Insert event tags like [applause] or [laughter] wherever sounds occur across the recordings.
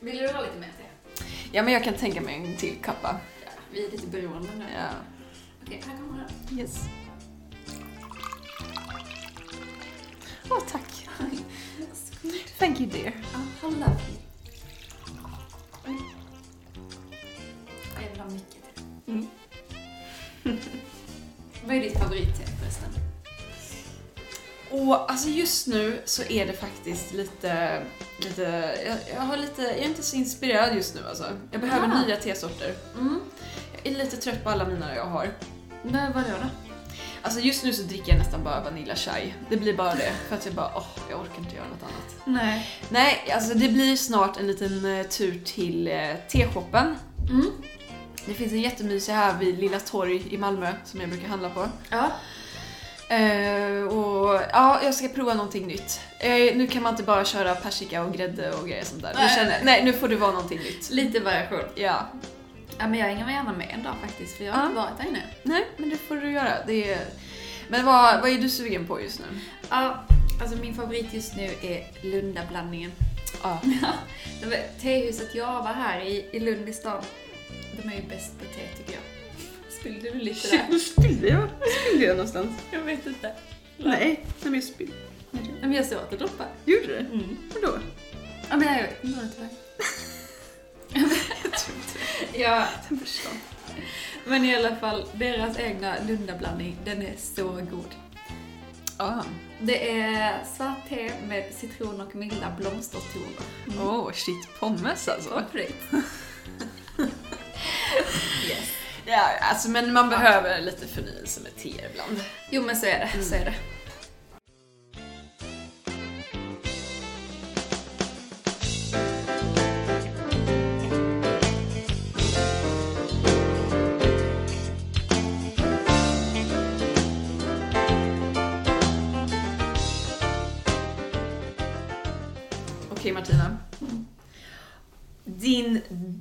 Vill du ha lite mer te? Ja, men jag kan tänka mig en till kappa. Ja, vi är lite beroende nu. Ja. Okej, här kommer den. Yes. Åh, tack. Thank you dear. Ja, how lovely. Jag vill ha mycket te. Mm. [laughs] Vad är ditt favoritte förresten? Och alltså just nu så är det faktiskt lite, lite jag, jag har lite, jag är inte så inspirerad just nu alltså. Jag behöver Ah. nya tesorter. Mm. Jag är lite trött på alla mina jag har. Men vadå då? Alltså just nu så dricker jag nästan bara Vanilla Chai. Det blir bara det, för att jag bara, åh, jag orkar inte göra något annat. Nej. Nej, alltså det blir snart en liten eh, tur till eh, teshoppen. Mm. Det finns en jättemysig här vid Lilla Torg i Malmö som jag brukar handla på. Ja. Eh, och ja, jag ska prova någonting nytt. Eh, nu kan man inte bara köra persika och grädde och grejer sånt där. Nu Nej, känner, nej. nej, nu får det vara någonting nytt. Lite variation. Ja. Ja, men jag hänger gärna med en dag faktiskt, för jag har Ja. inte varit där inne. Nej, men det får du göra. Det är... Men vad, vad är du sugen på just nu? Ja, alltså min favorit just nu är Lundablandningen. Ja. [laughs] Tehuset jag var här i, i Lund i stan. De är ju bäst på te tycker jag. Spillde du lite där? Spillde jag? Spillde jag någonstans? Jag vet inte. Nej, men jag spillde. Men jag såg att det droppade. Gjorde det? Mm. Vadå? Ja, men jag vet inte. [laughs] Jag tror inte. Ja, Den försvann. men i alla fall, deras egna Lundablandning, den är så god. Ah. Det är svart te med citron och milda blomstertoner. Åh, oh, shit pommes alltså. Toppligt. [laughs] yes. Ja, alltså men man behöver lite förnyelse med te ibland. Jo men så är det, så är det.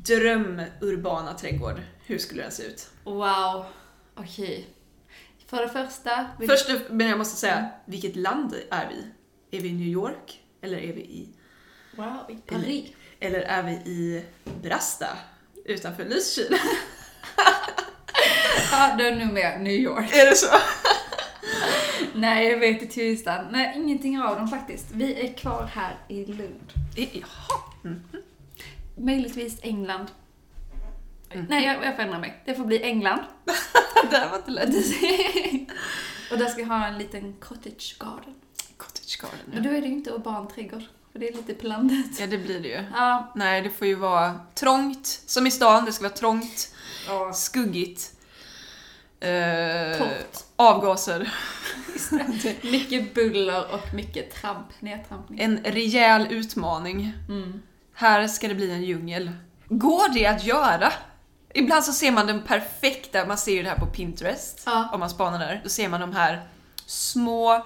Din dröm urbana trädgård, hur skulle den se ut? Wow. Okej. För det första... vill- Först, men jag måste säga, vilket land är vi? Är vi i New York? Eller är vi i, Wow, i Paris. eller är vi i Brasta? Utanför Lysekil? [laughs] Ja, då är nog mer New York. är det så? [laughs] Nej, jag vet inte tusan. Nej, ingenting av dem faktiskt. Vi är kvar här i Lund. I- Jaha. Möjligtvis England. Mm. Nej, jag, jag förändrar mig. Det får bli England. [laughs] Det här var inte lätt. och där ska jag ha en liten cottage garden. Cottage garden, Men då är det ju inte urban trädgård. För det är lite på landet. Ja, det blir det ju. Ja. Nej, det får ju vara trångt. Som i stan, det ska vara trångt, ja. skuggigt. Eh, Torrt. avgaser. [laughs] Mycket buller och mycket tramp, nedtrampning. En rejäl utmaning. Mm. Här ska det bli en djungel. Går det att göra? Ibland så ser man den perfekta, man ser ju det här på Pinterest, Ja. om man spanar där. Då ser man de här små,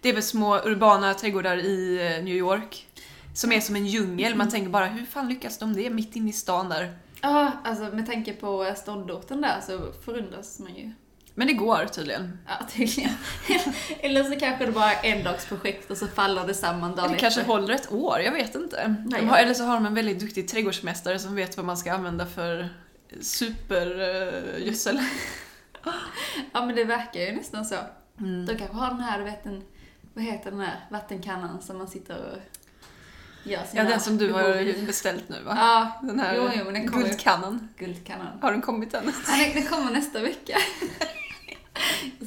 det är väl små urbana trädgårdar i eh, New York. Som är som en djungel, man tänker bara hur fan lyckas de det mitt inne i stan där? Ja, alltså med tanke på ståndorten där så förundras man ju. Men det går tydligen. Ja, tydligen. [laughs] Eller så kanske det bara är endagsprojekt och så faller det samman dagen Det kanske efter. håller ett år, jag vet inte. Nej, har, eller så har de en väldigt duktig trädgårdsmästare som vet vad man ska använda för supergödsel. [laughs] Ja, men det verkar ju nästan så. Mm. De kanske har den här, vet den, vad heter den här vattenkannan som man sitter och gör sina Ja, den som du har beställt nu va? Ja, Den här jo, jo, men den guldkannan. guldkannan. Har den kommit än? Den, den kommer nästa vecka. [laughs]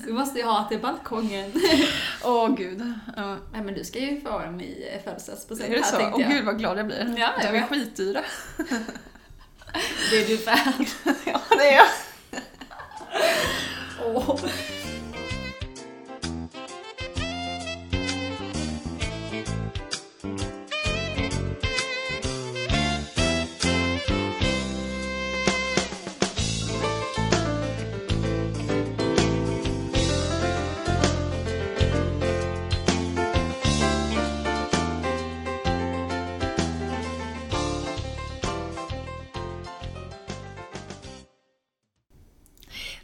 Så måste jag ha till balkongen. [laughs] Åh gud. Ja. Nej men du ska ju få dem i eh, födelsedagspresent här så? tänkte Åh jag. gud vad glad jag blir. Ja, jag De är skitdyra. Det är du värd. [laughs] ja, det är jag. Åh.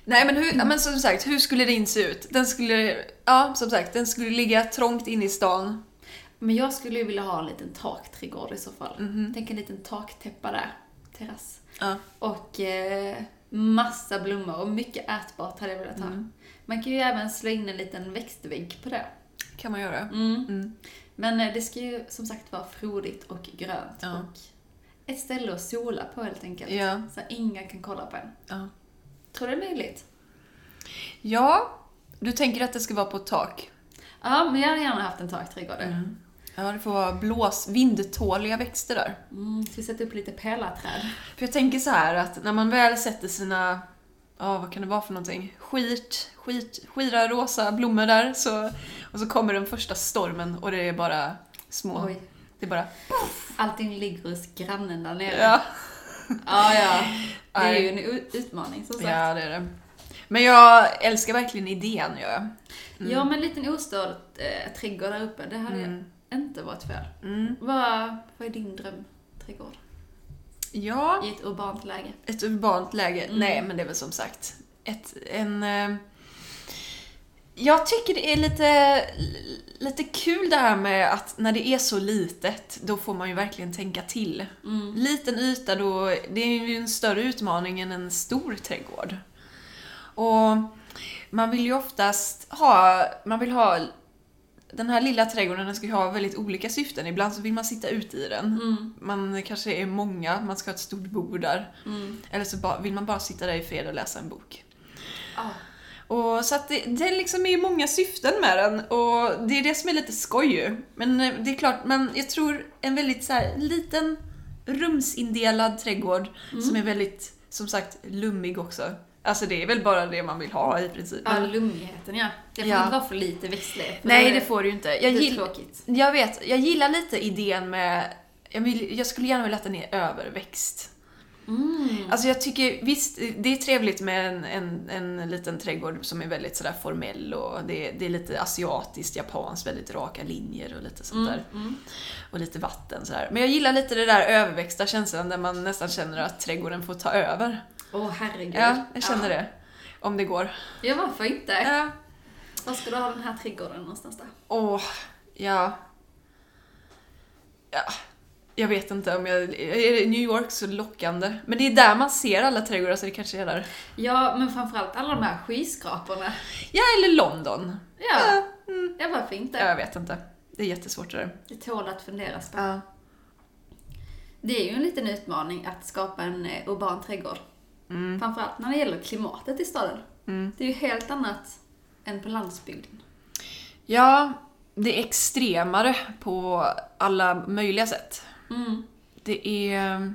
Nej men, hur, ja, men som sagt, hur skulle din se ut? Den skulle, ja som sagt, den skulle ligga trångt inne i stan. Men jag skulle ju vilja ha en liten takträdgård i så fall. Mhm. Tänk en liten taktäppa där, terrass. Ja. Och eh, massa blommor och mycket ätbart hade jag velat ha. Mm. Man kan ju även slå in en liten växtvägg på det. kan man göra. Mm. Mm. Men eh, det ska ju som sagt vara frodigt och grönt. Ja. Och ett ställe att sola på helt enkelt. Ja. Så ingen kan kolla på en. Ja. Tror du det är möjligt? ja, du tänker att det ska vara på ett tak? Ja, men jag hade gärna haft en takträdgård. Mm. Ja, det får vara blås, vindtåliga växter där. Mm, ska vi sätta upp lite pelarträd? För jag tänker så här att när man väl sätter sina, ja vad kan det vara för någonting? Skit, skit, skira rosa blommor där så, och så kommer den första stormen och det är bara små, Oj. det är bara, Allting ligger hos grannen där nere. ja. Ja. ja. [laughs] Det är ju en utmaning som sagt. Ja, det är det. Men jag älskar verkligen idén, gör jag. Mm. Ja, men en liten ostörd eh, trädgård där uppe, det hade Mm. inte varit fel. Mm. Vad, vad är din drömträdgård? Ja, I ett urbant läge? ett urbant läge. Mm. Nej, men det är väl som sagt ett, en... Eh, jag tycker det är lite, lite kul det här med att när det är så litet, då får man ju verkligen tänka till. Mm. Liten yta då, det är ju en större utmaning än en stor trädgård. Och man vill ju oftast ha, man vill ha den här lilla trädgården den ska ju ha väldigt olika syften. Ibland så vill man sitta ute i den. Mm. Man kanske är många, man ska ha ett stort bord där. Mm. Eller så vill man bara sitta där i fred och läsa en bok. Ah. Och så att det, det liksom är många syften med den och det är det som är lite skoj ju. Men eh, det är klart, men jag tror en väldigt så här liten rumsindelad trädgård Mm. som är väldigt, som sagt, lummig också. Alltså det är väl bara det man vill ha i princip. Ja, lummigheten ja. Det får Ja. inte vara för lite växtlighet. Nej, det får du ju inte. det Jag, är tråkigt. jag vet, jag gillar lite idén med jag, vill, jag skulle gärna vilja att den är överväxt. Mm. Alltså jag tycker, visst, det är trevligt med en, en, en liten trädgård som är väldigt sådär formell och det, det är lite asiatiskt, japanskt, väldigt raka linjer och lite sånt där. Mm. Och lite vatten sådär. Men jag gillar lite det där överväxta känslan där man nästan känner att trädgården får ta över. Åh herregud. Ja, jag känner ja. det. Om det går. Ja, varför inte? Ja. Var ska du ha den här trädgården någonstans då? Åh, ja. Ja. Jag vet inte om jag... Är New York så lockande? Men det är där man ser alla trädgårdar så det kanske är där. Ja, men framförallt alla de här skyskraporna. Ja, eller London. Ja, Mm. ja varför inte? Jag vet inte. Det är jättesvårt det där. Det tål att funderas på. Ja. Det är ju en liten utmaning att skapa en eh, urban trädgård. Mm. Framförallt när det gäller klimatet i staden. Mm. Det är ju helt annat än på landsbygden. Ja, det är extremare på alla möjliga sätt. Mm, Det är...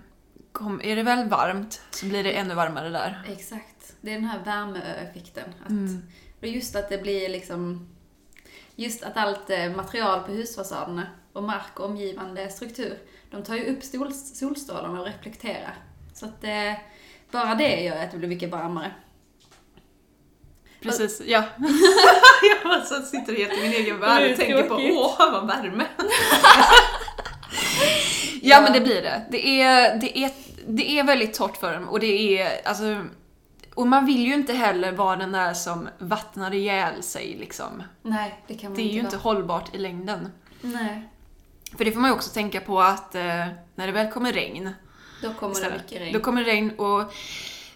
Kom, är det väl varmt så blir det ännu varmare där. exakt. Det är den här värmeeffekten. Att, Mm. Och just att det blir liksom... Just att allt eh, material på husfasaderna och mark och omgivande struktur, de tar ju upp sol, solstrålarna och reflekterar. Så att eh, bara det gör att det blir mycket varmare. Precis, ja. [laughs] jag sitter helt i min egen värld Det är och tänker på åh vad värme. [laughs] ja men det blir det. Det är, det är, det är väldigt torrt för dem och det är alltså och man vill ju inte heller vara den där som vattnar ihjäl sig liksom. Nej, det kan man Det är ju inte inte vara. hållbart i längden. Nej, För det får man ju också tänka på att eh, när det väl kommer regn då kommer det istället, mycket regn. Då kommer det regn och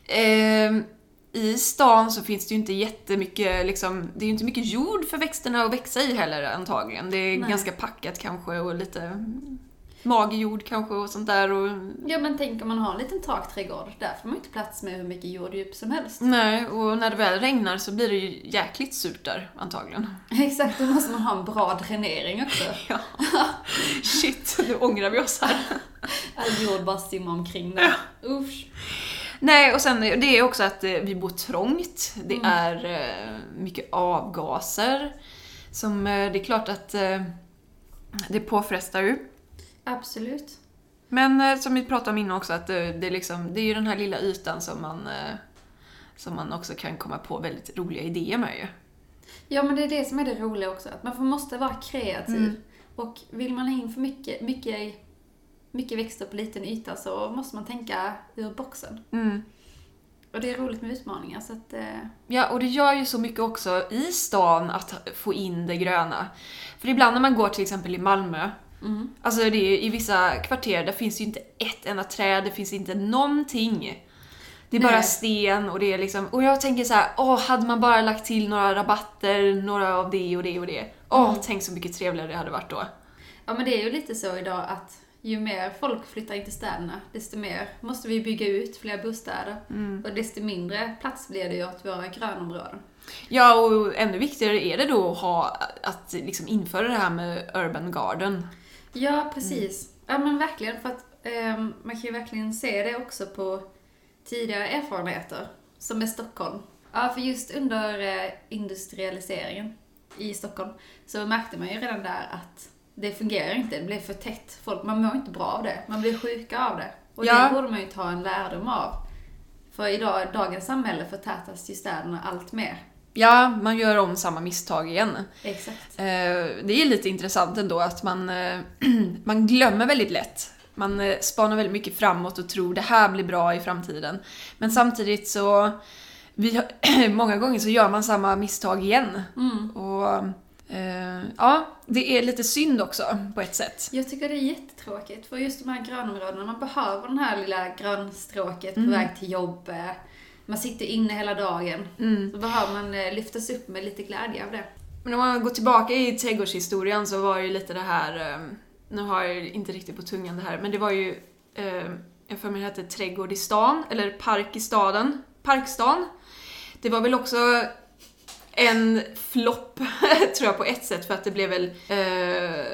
ehm, i stan så finns det ju inte jättemycket, liksom, det är ju inte mycket jord för växterna att växa i heller antagligen. Det är Nej. ganska packat kanske och lite mager jord kanske och sånt där. Och, Ja men tänk om man har en liten takträdgård, där får man inte plats med hur mycket jorddjup som helst. nej, och när det väl regnar så blir det ju jäkligt surt där antagligen. [laughs] Exakt, då måste man ha en bra dränering också. [laughs] Ja. Shit, nu ångrar vi oss här. [laughs] All jord bara simmar omkring där. Usch. Nej, och sen det är också att eh, vi bor trångt. Det Mm. är eh, mycket avgaser. Som, eh, det är klart att det påfrestar ju. Absolut. Men eh, som vi pratade om innan också, att det, det, är liksom, det är ju den här lilla ytan som man, eh, som man också kan komma på väldigt roliga idéer med ju. Ja men det är det som är det roliga också, att man måste vara kreativ. Mm. Och vill man ha in för mycket, mycket, mycket växter på liten yta så måste man tänka ur boxen. Mm. Och det är roligt med utmaningar så att... Eh... Ja, och det gör ju så mycket också i stan att få in det gröna. För ibland när man går till exempel i Malmö, Mm. alltså det är, i vissa kvarter där finns ju inte ett enda träd, det finns inte någonting. Det är bara Nej. sten och det är liksom, och jag tänker så här, åh, hade man bara lagt till några rabatter, några av det och det och det. Åh, Mm. tänk så mycket trevligare det hade varit då. Ja men det är ju lite så idag att ju mer folk flyttar in till städerna, desto mer måste vi bygga ut fler bostäder. Och desto mindre plats blir det ju åt våra grönområden. Ja, och ännu viktigare är det då att ha, att liksom införa det här med urban garden. Ja, precis. Ja men verkligen, för att ehm, man kan ju verkligen se det också på tidigare erfarenheter, som med Stockholm. Ja, för just under eh, industrialiseringen i Stockholm så märkte man ju redan där att det fungerar inte, det blev för tätt. Folk, man mår inte bra av det, man blir sjuka av det. Och Ja. det borde man ju ta en lärdom av. För idag, dagens samhälle förtätas ju städerna allt mer. Ja, man gör om samma misstag igen. Exakt. Eh, Det är lite intressant ändå att man, eh, [clears throat] man glömmer väldigt lätt. Man eh, spanar väldigt mycket framåt och tror det här blir bra i framtiden. Men samtidigt så, vi, [clears throat] många gånger så gör man samma misstag igen. Mm. Och ja, det är lite synd också på ett sätt. Jag tycker det är jättetråkigt, för just de här grönområdena, man behöver den här lilla grönstråket på Mm. väg till jobbet. Man sitter inne hela dagen. Mm. Så behöver man eh, lyftas upp med lite glädje av det. Men om man går tillbaka i trädgårdshistorien så var ju lite det här, eh, nu har jag inte riktigt på tungan det här, men det var ju, jag för mig det hette Trädgård i stan, eller Park i staden, Parkstan. Det var väl också en flopp, [laughs] tror jag på ett sätt, för att det blev väl, eh,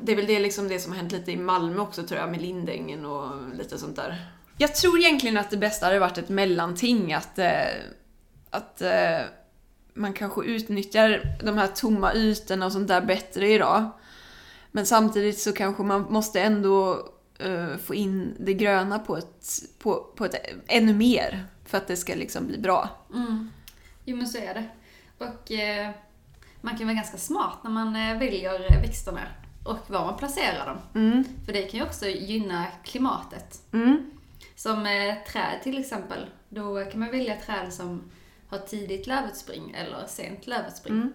det är väl det, liksom det som har hänt lite i Malmö också tror jag, med Lindängen och lite sånt där. Jag tror egentligen att det bästa hade varit ett mellanting, att, eh, att eh, man kanske utnyttjar de här tomma ytorna och sånt där bättre idag. Men samtidigt så kanske man måste ändå eh, få in det gröna på ett, på, på ett ännu mer för att det ska liksom bli bra. Mm. Jo men så är det. Och eh, man kan vara ganska smart när man väljer växterna och var man placerar dem. Mm. För det kan ju också gynna klimatet. Mm. Som eh, träd till exempel. Då kan man välja träd som har tidigt lövutspring eller sent lövutspring. Mm.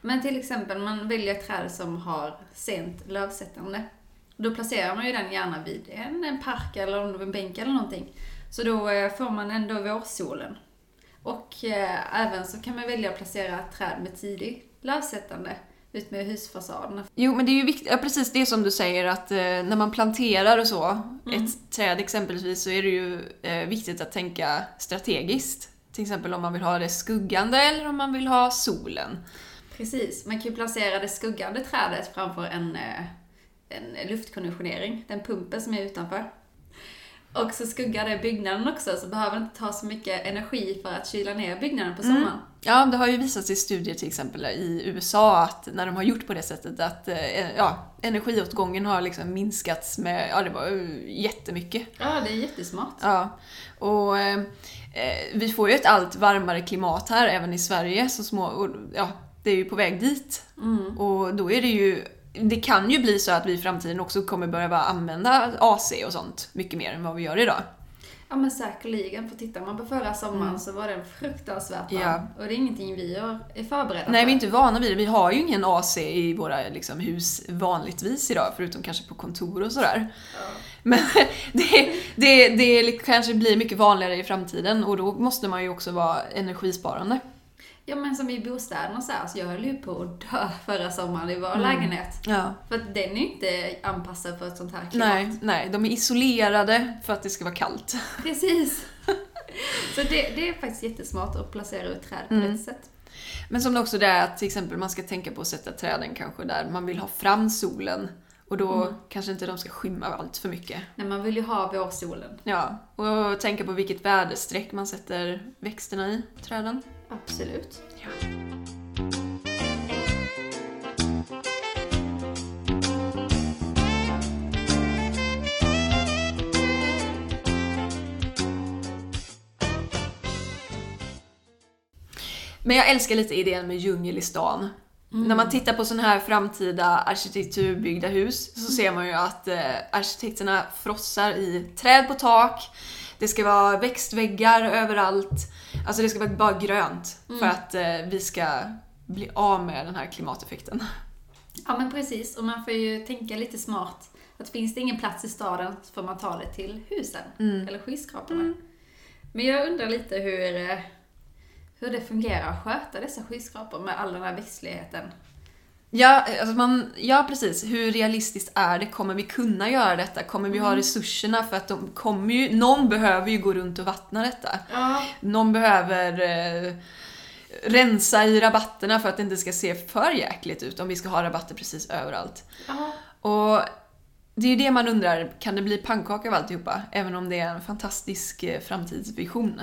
Men till exempel man väljer träd som har sent lövsättande. Då placerar man ju den gärna vid en, en park eller en bänk eller någonting. Så då eh, får man ändå vårsolen. Och eh, även så kan man välja att placera träd med tidig lövsättande ut med husfasaderna. Jo, men det är ju viktigt, ja, precis det som du säger att eh, när man planterar och så, ett träd exempelvis, så är det ju eh, viktigt att tänka strategiskt. Till exempel om man vill ha det skuggande eller om man vill ha solen. Precis, man kan ju placera det skuggande trädet framför en, eh, en luftkonditionering, den pumpen som är utanför. Och så skuggar det byggnaden också, så behöver det inte ta så mycket energi för att kyla ner byggnaden på sommaren. Ja, det har ju visat sig i studier till exempel i USA att när de har gjort på det sättet att eh, ja, energiåtgången har liksom minskats med, ja det var jättemycket. Ja, det är jättesmart. Ja, och eh, eh, vi får ju ett allt varmare klimat här även i Sverige så små, och, ja, det är ju på väg dit. Mm. Och då är det ju, det kan ju bli så att vi i framtiden också kommer behöva använda AC och sånt mycket mer än vad vi gör idag. Ja men säkerligen, för tittar man på förra sommaren så var den fruktansvärt varm. Ja. Och det är ingenting vi är är förberedda Nej, för. vi är inte vana vid det. Vi har ju ingen AC i våra liksom, hus vanligtvis idag, förutom kanske på kontor och sådär. Ja. Men [laughs] det, det, det kanske blir mycket vanligare i framtiden och då måste man ju också vara energisparande. Ja men som i bostäderna så här, så jag höll ju på att dö [laughs] förra sommaren i vår Mm. lägenhet. Ja. För att den är ju inte anpassad för ett sånt här klimat. Nej, nej, de är isolerade för att det ska vara kallt. Precis. [laughs] Så det, det är faktiskt jättesmart att placera ut träd på Mm. rätt sätt. Men som det också det är att till exempel man ska tänka på att sätta träden kanske där man vill ha fram solen och då Mm. kanske inte de ska skymma allt för mycket. Nej, man vill ju ha vårsolen. Ja, och tänka på vilket väderstreck man sätter växterna i, träden. Absolut. Ja. Men jag älskar lite idén med djungel i stan. När man tittar på sådana här framtida arkitekturbyggda hus så ser man ju att eh, arkitekterna frossar i träd på tak. Det ska vara växtväggar överallt. Alltså det ska vara bara grönt för Mm. att eh, vi ska bli av med den här klimateffekten. Ja men precis, och man får ju tänka lite smart. Att finns det ingen plats i staden så får man ta det till husen, Mm. eller skyskraporna. Men jag undrar lite hur, eh, hur det fungerar att sköta dessa skyskrapor med all den här växtligheten. Ja, alltså man, ja, precis. Hur realistiskt är det? Kommer vi kunna göra detta? Kommer vi Mm. ha resurserna? För att de kommer ju, någon behöver ju gå runt och vattna detta. Ja. Någon behöver eh, rensa i rabatterna för att det inte ska se för jäkligt ut om vi ska ha rabatter precis överallt. ja. Och det är ju det man undrar, kan det bli pannkaka av alltihopa? Även om det är en fantastisk eh, framtidsvision.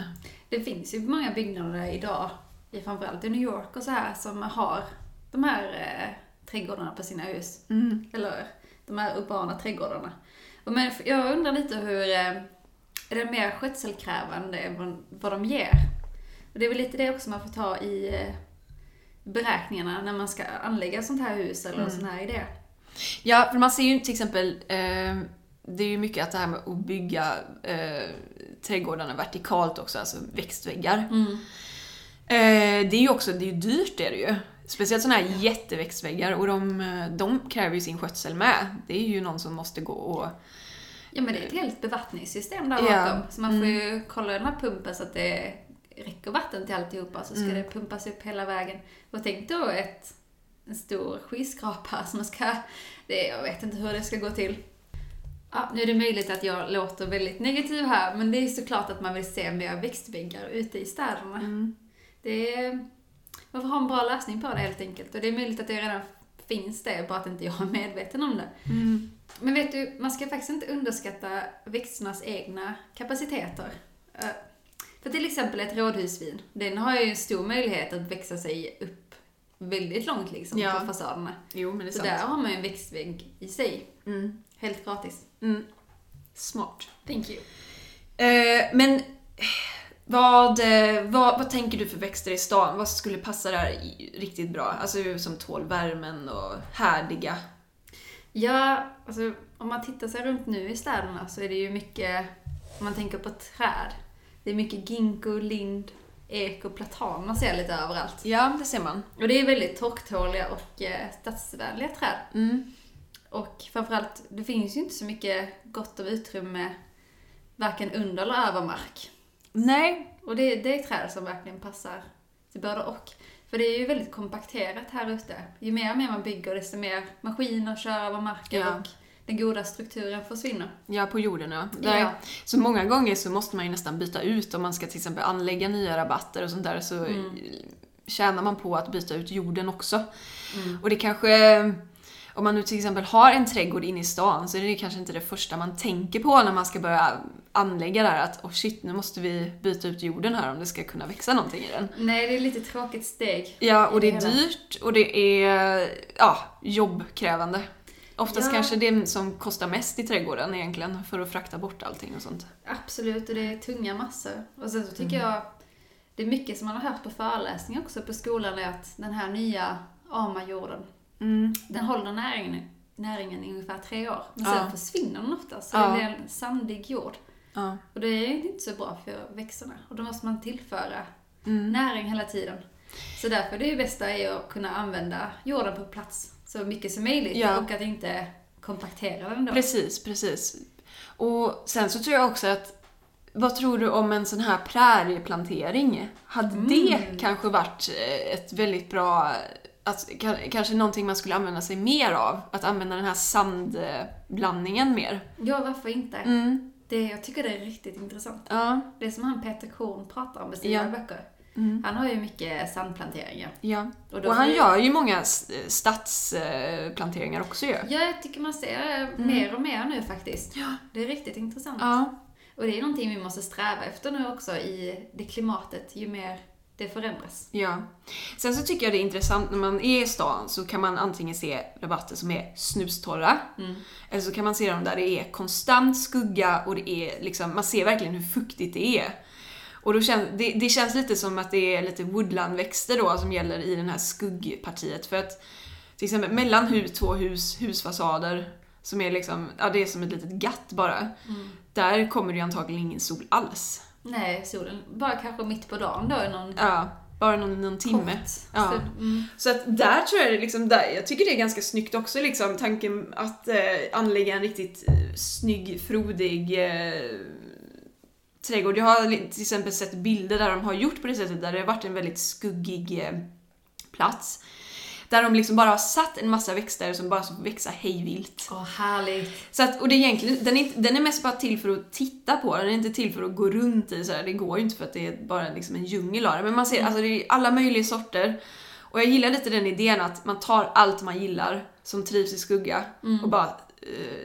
Det finns ju många byggnader idag, i framförallt i New York och så här, som har de här eh, trädgårdarna på sina hus. Mm. Eller de här urbana trädgårdarna. Och men jag undrar lite hur, eh, är det mer skötselkrävande än vad, vad de ger? Och det är väl lite det också man får ta i eh, beräkningarna när man ska anlägga sånt här hus eller en sån här idé. Ja, för man ser ju till exempel, eh, det är ju mycket att det här med att bygga eh, trädgårdarna vertikalt också, alltså växtväggar. Eh, det är ju också, det är ju dyrt det är det ju. Speciellt sådana här jätteväxtväggar och de, eh, de kräver ju sin skötsel med. Det är ju någon som måste gå och... Ja men det är ett helt bevattningssystem där bakom. Så man får ju kolla den här pumpen så att det räcker vatten till alltihopa. Så ska Mm. det pumpas upp hela vägen. Och tänk då ett, en stor skyskrapa som ska... Det, jag vet inte hur det ska gå till. Ja, nu är det möjligt att jag låter väldigt negativ här, men det är såklart att man vill se mer växtväggar ute i städerna. Mm. Det är, man får ha en bra lösning på det helt enkelt. Och det är möjligt att det redan finns det, bara att inte jag är medveten om det. Mm. Men vet du, man ska faktiskt inte underskatta växternas egna kapaciteter. Eh, För till exempel ett rådhusvin, den har ju stor möjlighet att växa sig upp väldigt långt liksom Ja. på fasaderna. Jo, men det är Så sant. där har man ju en växtvägg i sig, Mm. Helt gratis. Mm. Smart. Thank you. Eh, men vad, eh, vad, vad tänker du för växter i stan? Vad skulle passa där riktigt bra? Alltså som tål värmen och härdiga. Ja, alltså om man tittar sig runt nu i städerna så är det ju mycket, om man tänker på träd, det är mycket ginkgo, lind, ek och platan man ser lite överallt. Ja, det ser man. Och det är väldigt torktåliga och eh, stadsvänliga träd. Mm. Och framförallt, det finns ju inte så mycket gott om utrymme varken under eller över mark. Nej. Och det, det är träd som verkligen passar till både och. För det är ju väldigt kompakterat här ute. Ju mer och mer man bygger, desto mer maskiner kör över marken Ja. och den goda strukturen försvinner. Ja, på jorden ja. Där, Ja. Så många gånger så måste man ju nästan byta ut om man ska till exempel anlägga nya rabatter och sånt där så Mm. tjänar man på att byta ut jorden också. Mm. Och det kanske, om man nu till exempel har en trädgård inne i stan så är det kanske inte det första man tänker på när man ska börja anlägga där att oh shit, nu måste vi byta ut jorden här om det ska kunna växa någonting i den. Nej, det är lite tråkigt steg. Ja, och det är dyrt och det är ja, jobbkrävande. Oftast Ja. kanske det som kostar mest i trädgården egentligen för att frakta bort allting och sånt. Absolut, och det är tunga massor. Och sen så tycker Mm. jag, det är mycket som man har hört på föreläsningar också på skolan, är att den här nya AMA-jorden, Mm. den håller näringen, näringen i ungefär tre år. Men Ja. sen försvinner den ofta, så Ja. det blir en sandig jord. Ja. Och det är inte så bra för växterna. Och då måste man tillföra Mm. näring hela tiden. Så därför är det bästa är att kunna använda jorden på plats så mycket som möjligt Ja. och att inte kompaktera den då. Precis, precis. Och sen så tror jag också att vad tror du om en sån här prärieplantering? Hade Mm. det kanske varit ett väldigt bra, att, ka- kanske någonting man skulle använda sig mer av? Att använda den här sandblandningen mer? Ja, varför inte? Mm. Det, jag tycker det är riktigt intressant. Ja. Det är som han Peter Korn pratar om i sina Ja. böcker. Mm. Han har ju mycket sandplanteringar. ja. Och, Och han gör ju många stadsplanteringar också ju. Ja, jag tycker man ser det mer och mer nu faktiskt. Ja. Det är riktigt intressant. Ja. Och det är någonting vi måste sträva efter nu också i det klimatet, ju mer det förändras. Ja. Sen så tycker jag det är intressant när man är i stan så kan man antingen se rabatter som är snustorra Mm. eller så kan man se dem där det är konstant skugga och det är liksom, man ser verkligen hur fuktigt det är. Och då känns, det, det känns lite som att det är lite woodlandväxter då som gäller i den här skuggpartiet för att till exempel mellan två hus, husfasader som är liksom, ja det är som ett litet gatt bara. Mm. Där kommer det ju antagligen ingen sol alls. Nej, solen. Bara kanske mitt på dagen då i någon Ja, bara någon, någon timme. kort Ja. stund. Mm. Så att där tror jag det liksom, där, jag tycker det är ganska snyggt också liksom, tanken att eh, anlägga en riktigt eh, snygg, frodig eh, trädgård. Jag har till exempel sett bilder där de har gjort på det sättet, där det har varit en väldigt skuggig eh, plats. Där de liksom bara har satt en massa växter som bara får växa hejvilt. Åh, härligt. Så att, och det är egentligen, den är, inte- den är mest bara till för att titta på, den är inte till för att gå runt i sådär. Det går ju inte för att det är bara liksom en djungel av det. Men man ser, alltså det är alla möjliga sorter. Och jag gillar lite den idén att man tar allt man gillar som trivs i skugga och bara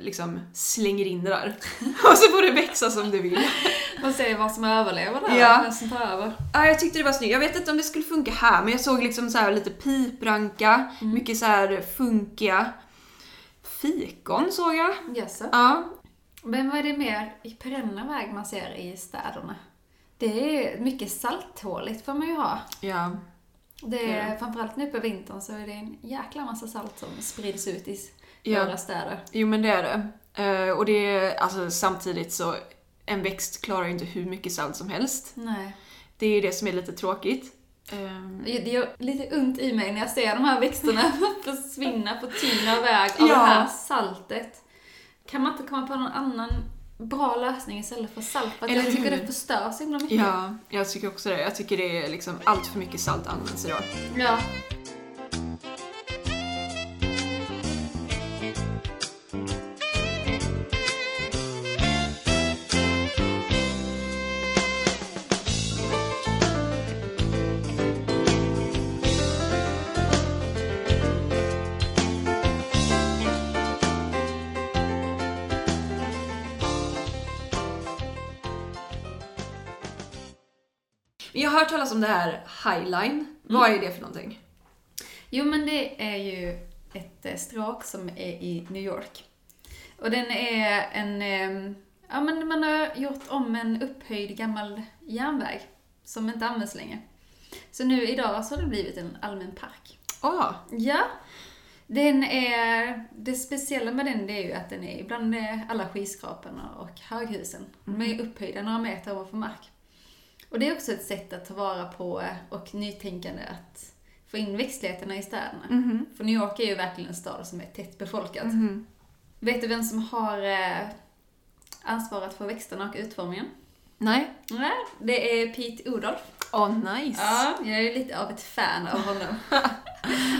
liksom slänger in det där. [laughs] och så får det växa som du vill. [laughs] Och se vad som överlever där. Ja. Vad som tar över. Ja, jag tyckte det var snyggt. Jag vet inte om det skulle funka här, men jag såg liksom så här lite pipranka, mycket så här funkiga fikon såg jag. Jaså? Ja, Men vad är det mer i perenna väg man ser i städerna? Det är mycket salttåligt får man ju ha. ja. Det är, Ja. Framförallt nu på vintern så är det en jäkla massa salt som sprids ut i Ja. våra städer. Jo men det är det. Eh, och det är alltså samtidigt så, en växt klarar ju inte hur mycket salt som helst. Nej. Det är ju det som är lite tråkigt. Ehm, Det gör lite ont i mig när jag ser de här växterna [laughs] försvinna på tyngre väg av Ja. det här saltet. Kan man inte komma på någon annan bra lösning istället för salt? För Eller jag tycker hur? det förstör så himla mycket. ja, jag tycker också det. Jag tycker det är liksom allt för mycket salt används idag. ja. Om det här highline. Vad är det för någonting? Jo, men det är ju ett eh, stråk som är i New York. Och den är en... eh, Ja, men man har gjort om en upphöjd gammal järnväg som inte används längre. Så nu idag så har det blivit en allmän park. Ah, Ja. Den är, det speciella med den är ju att den är bland eh, alla skyskraporna och höghusen. De är upphöjda några meter ovanför mark. Och det är också ett sätt att ta vara på eh, och nytänkande att få in växtligheterna i städerna. mhm, För New York är ju verkligen en stad som är tätt befolkat. mhm. Vet du vem som har eh, ansvarat för växterna och utformningen? Nej. Nej, det är Pete Odolf. Oh, nice. Ja, jag är lite av ett fan av honom. [laughs]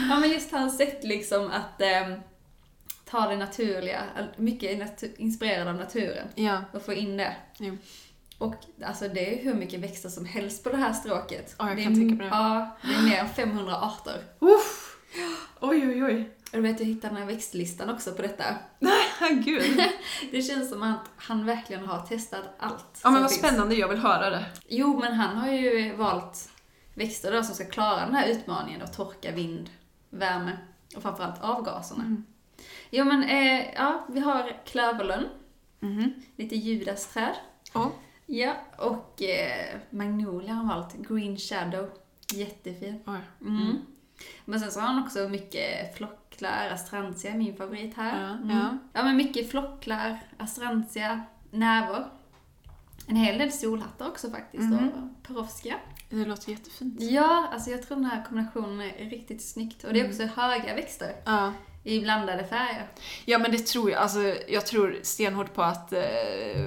ja, men just hans sätt liksom att eh, ta det naturliga, mycket inspirerad av naturen Ja. och få in det. Jo. Och alltså det är hur mycket växter som helst på det här stråket. Ja, jag det kan är, tänka mig det. Ja, det är mer än 500 arter. Uff. [gasps] Oj, oj, oj. Och du vet, jag hittade den här växtlistan också på detta. Gud. [laughs] Det känns som att han verkligen har testat allt Ja men vad finns. spännande, jag vill höra det. Jo, men han har ju valt växter då som ska klara den här utmaningen av torka, vind, värme och framförallt avgaserna. Mm. Jo, men eh, ja, vi har klöverlönn, Mhm. lite judasträd. Ja. Ja, och eh, magnolia har han valt. Green shadow. Jättefin. Oj. Mm. Men sen så har han också mycket flocklar, astrantia är min favorit här. Ja, Mm. ja. ja men mycket flocklar, astrantia, näver. En hel del solhattar också faktiskt Mhm. och perovskia. Det låter jättefint. Ja, alltså jag tror den här kombinationen är riktigt snyggt. Och det är också höga växter Ja. I blandade färger. Ja men det tror jag. Alltså, jag tror stenhårt på att eh,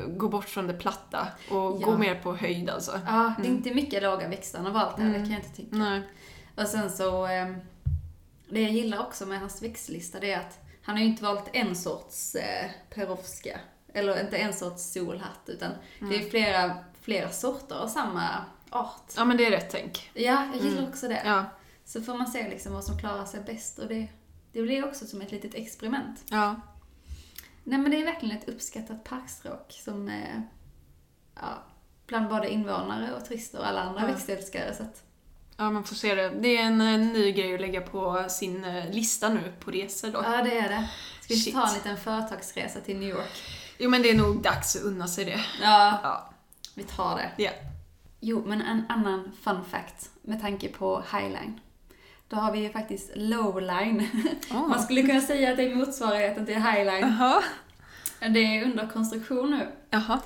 gå bort från det platta och Ja. gå mer på höjd alltså. Ja, det är inte mycket låga växter han har valt det Mm. kan jag inte tycka. Nej. Och sen så, eh, det jag gillar också med hans växtlista det är att han har ju inte valt en sorts eh, perovska, eller inte en sorts solhatt, utan det är flera, flera sorter av samma art. Ja men det är rätt tänk. Ja, jag gillar Mm. också det. Ja. Så får man se liksom vad som klarar sig bäst och det, det blir också som ett litet experiment. Ja. Nej men det är verkligen ett uppskattat parkstråk som eh, ja, bland både invånare och turister och alla andra Ja. växtälskare. Så att, Ja, man får se det. Det är en, en ny grej att lägga på sin eh, lista nu på resor då. ja, det är det. Ska vi Shit. ta en liten företagsresa till New York? Jo, men det är nog dags att unna sig det. Ja, Ja. vi tar det. Ja. Jo, men en annan fun fact med tanke på Highline. Då har vi ju faktiskt lowline. Oh. [laughs] Man skulle kunna säga att det är motsvarigheten till highline. Jaha. Det är under konstruktion nu. Jaha.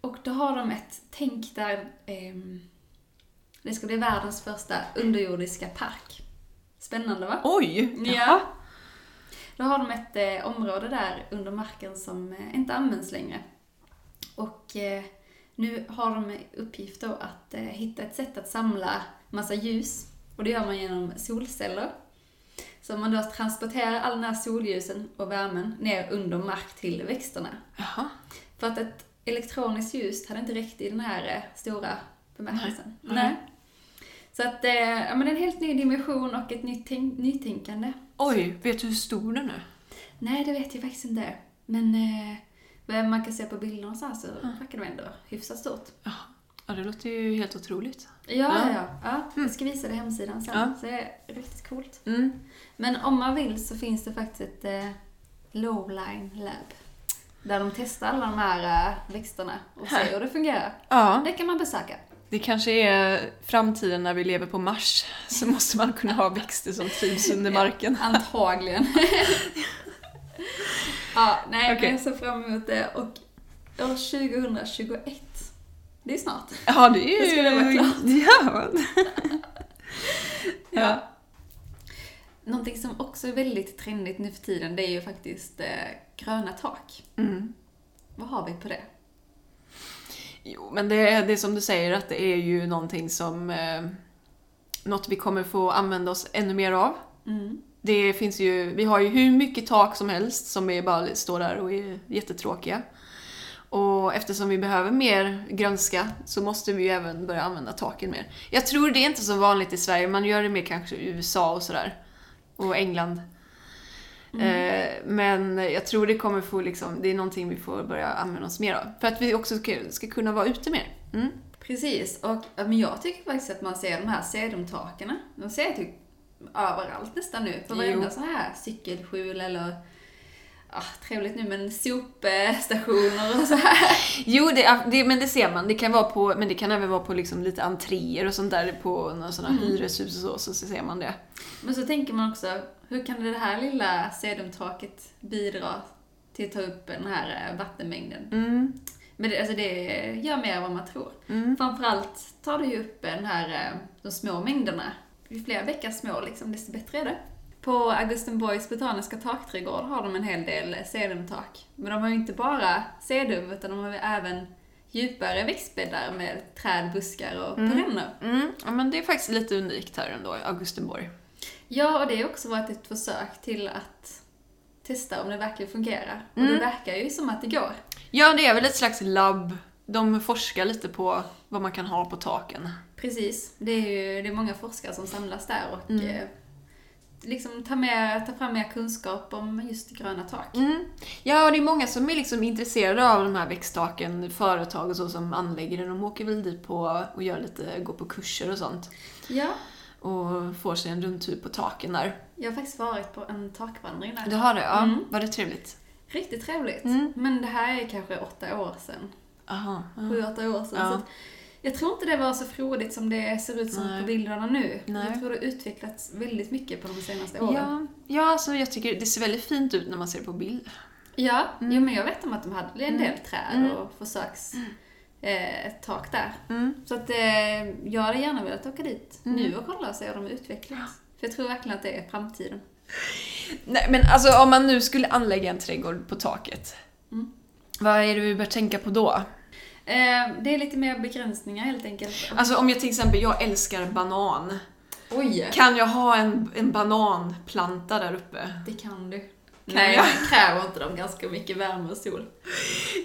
Och då har de ett tänk där ehm, det ska bli världens första underjordiska park. Spännande va? Oj! Ja. Då har de ett eh, område där under marken som eh, inte används längre. Och eh, nu har de uppgift då att eh, hitta ett sätt att samla massa ljus. Och det gör man genom solceller. Så man då transporterar all den här solljusen och värmen ner under mark till växterna. Jaha. För att ett elektroniskt ljus hade inte räckt i den här eh, stora bemärkelsen. Nej. Så att, eh, ja men det är en helt ny dimension och ett nytt tänk- nytänkande. Oj, vet du hur stor den är? Nej, det vet jag faktiskt inte. Men eh, man kan se på bilderna och så, här så verkar det ändå hyfsat stort. Ja, det låter ju helt otroligt. Ja, Ja. ja, ja. ja jag ska visa det hemsidan sen. Ja. Så det är riktigt coolt. Mm. Men om man vill så finns det faktiskt ett eh, Lowline Lab. Där de testar alla de här eh, växterna och ser hur det fungerar. Ja, Det kan man besöka. det kanske är framtiden när vi lever på Mars. Så [laughs] måste man kunna ha växter som trivs under marken. Antagligen. [laughs] ja, nej, men jag ser fram emot det. Och år 2021, det är snart. Ja, det är ju... Det skulle vara klart. [laughs] [laughs] Ja. Ja. Någonting som också är väldigt trendigt nu för tiden, det är ju faktiskt eh, gröna tak. Mm. Vad har vi på det? Jo, men det är, det är som du säger att det är ju någonting som... Eh, något vi kommer få använda oss ännu mer av. Mm. Det finns ju, vi har ju hur mycket tak som helst som är bara står där och är jättetråkiga. Och eftersom vi behöver mer grönska så måste vi ju även börja använda taken mer. Jag tror det är inte så vanligt i Sverige, man gör det mer kanske i USA och sådär. Och England. Eh, men jag tror det kommer få liksom, det är någonting vi får börja använda oss mer av. För att vi också ska, ska kunna vara ute mer. Mm. Precis, och men jag tycker faktiskt att man ser de här sedumtaken. De ser jag typ överallt nästan nu. På Jo. varenda så här cykelskjul eller ah, trevligt nu men sopstationer och så här. Jo, det, det, men det ser man. Det kan vara på, men det kan även vara på liksom lite entréer och sånt där på några sådana hyreshus och så, så ser man det. Men så tänker man också, hur kan det här lilla sedumtaket bidra till att ta upp den här eh, vattenmängden? Mm. Men det, alltså det gör mer än vad man tror. Mm. Framförallt tar det ju upp den här, eh, de små mängderna. Ju fler bäckar små, liksom, desto bättre är det. På Augustenborgs botaniska takträdgård har de en hel del sedumtak. Men de har ju inte bara sedum, utan de har även djupare växtbäddar med träd, buskar och perenner. Mm. Ja, men det är faktiskt lite unikt här ändå, Augustenborg. Ja, och det har också varit ett försök till att testa om det verkligen fungerar. Och Mm. det verkar ju som att det går. Ja, det är väl ett slags labb. De forskar lite på vad man kan ha på taken. Precis. Det är ju det är många forskare som samlas där och Mm. Liksom tar, med, tar fram mer kunskap om just gröna tak. Mm. Ja, och det är många som är liksom intresserade av de här växttaken, företag och så som anlägger det. De åker väl dit på och gör lite, går på kurser och sånt. Ja, Och får sig en rundtur på taken där. jag har faktiskt varit på en takvandring där. Du har det? Ja. Mm. Var det trevligt? Riktigt trevligt. Mm. Men det här är kanske åtta år sedan. Aha. Sju, åtta år sedan. Ja. Så jag tror inte det var så frodigt som det ser ut som Nej. på bilderna nu. Nej. Jag tror det har utvecklats väldigt mycket på de senaste åren. Ja, ja alltså jag tycker det ser väldigt fint ut när man ser det på bild. Ja, Mm. jo, men jag vet om att de hade en del träd Mm. och försöks eh, ett tak där. Mm. Så att eh, jag hade gärna velat åka dit Mm. nu och kolla och se hur de utvecklats. För jag tror verkligen att det är framtiden. Nej men alltså om man nu skulle anlägga en trädgård på taket. Mm. Vad är det vi bör tänka på då? Eh, det är lite mer begränsningar helt enkelt. Alltså om jag till exempel, jag älskar banan. Oj! Kan jag ha en, en bananplanta där uppe? Det kan du. Kan Nej, jag? kräver inte de ganska mycket värme och sol?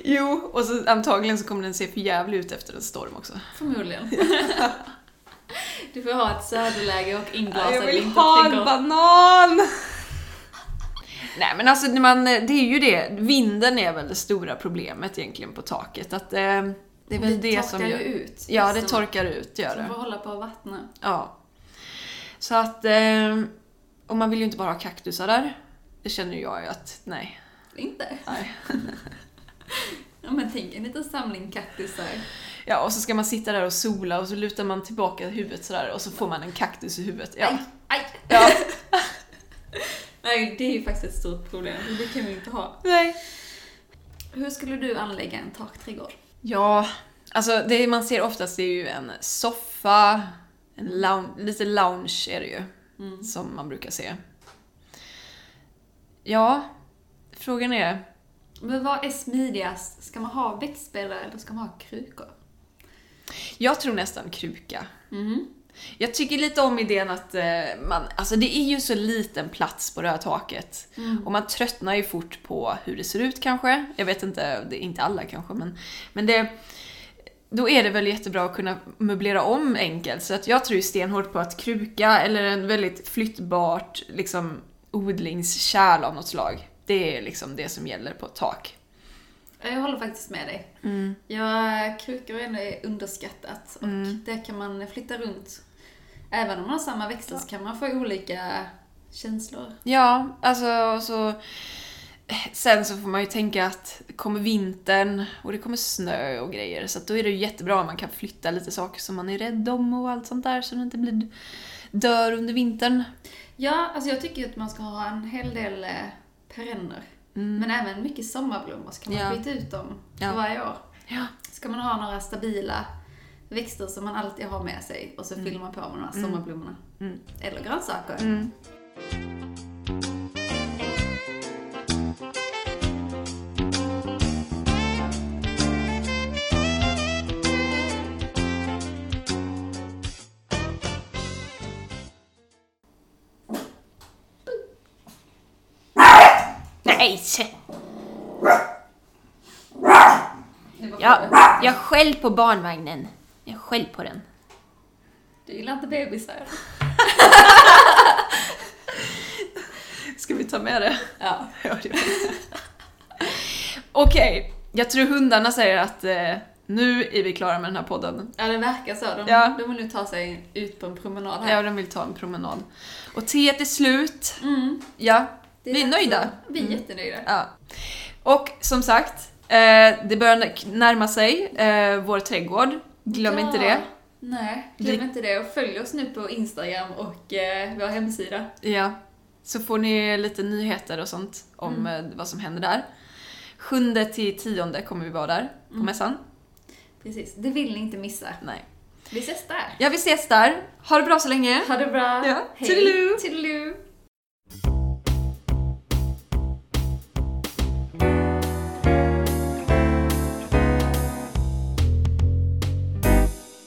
Jo, och så antagligen så kommer den se för jävligt ut efter en storm också. Förmodligen. [laughs] du får ha ett söderläge och inglasad jag vill vinterträdgård. ha en banan! Nej men alltså, man, det är ju det, vinden är väl det stora problemet egentligen på taket. Att, eh, det är väl det, som torkar gör... ut. Ja, det växterna. torkar ut, gör Så det. får hålla på och vattna. Ja. Så att, eh, och man vill ju inte bara ha kaktusar där. Det känner jag ju att, nej. Inte? nej. [laughs] Ja men tänk en liten samling kaktusar. Ja, och så ska man sitta där och sola och så lutar man tillbaka huvudet sådär och så får man en kaktus i huvudet. Ja. Aj, aj. Ja. [laughs] Nej, det är ju faktiskt ett stort problem. Det kan vi inte ha. Nej. Hur skulle du anlägga en takträdgård? Ja, alltså det man ser oftast är ju en soffa, en lounge, lite lounge är det ju, Mm. som man brukar se. Ja, frågan är, Men vad är smidigast? Ska man ha växtspelare eller ska man ha krukor? jag tror nästan kruka. Mhm. Jag tycker lite om idén att eh, man, alltså det är ju så liten plats på det här taket. Mm. Och man tröttnar ju fort på hur det ser ut kanske. Jag vet inte, det är inte alla kanske men, men det, då är det väl jättebra att kunna möblera om enkelt. Så att jag tror stenhårt på att kruka eller en väldigt flyttbart liksom, odlingskärl av något slag. Det är liksom det som gäller på ett tak. Jag håller faktiskt med dig. Mm. Ja, krukor är underskattat och Mm. det kan man flytta runt. Även om man har samma växter så kan man få olika känslor. Ja, alltså så... Sen så får man ju tänka att kommer vintern och det kommer snö och grejer. Så då är det ju jättebra om man kan flytta lite saker som man är rädd om och allt sånt där så det inte blir dör under vintern. Ja, alltså jag tycker att man ska ha en hel del eh, perenner. Men även mycket sommarblommor så kan man Ja. byta ut dem för Ja. varje år. Ja. Ska man ha några stabila växter som man alltid har med sig och så fyller man på med de här sommarblommorna. Mm. Eller grönsaker. Mm. Nej! Jag, jag skäll på barnvagnen. Jag skäll på den. Du gillar inte bebisar? [laughs] Ska vi ta med det? Ja. [laughs] Ja, det. Okej, jag tror hundarna säger att eh, nu är vi klara med den här podden. Ja, det verkar så. De, Ja. de vill nu ta sig ut på en promenad här. Ja, de vill ta en promenad. Och teet är slut. Mm. Ja, är vi är nöjda. att- Vi är Mm. jättenöjda. Ja. Och som sagt, eh, det börjar närma sig eh, vår trädgård. Glöm Ja. inte det. Nej, glöm inte det. Och följ oss nu på Instagram och eh, vår hemsida. Ja. Så får ni lite nyheter och sånt om eh, vad som händer där. Sjunde till tionde kommer vi vara där på mässan. Precis, det vill ni inte missa. Nej. Vi ses där. Ja, vi ses där. Ha det bra så länge. Ha det bra. Ja, Hej. toodaloo. Toodaloo.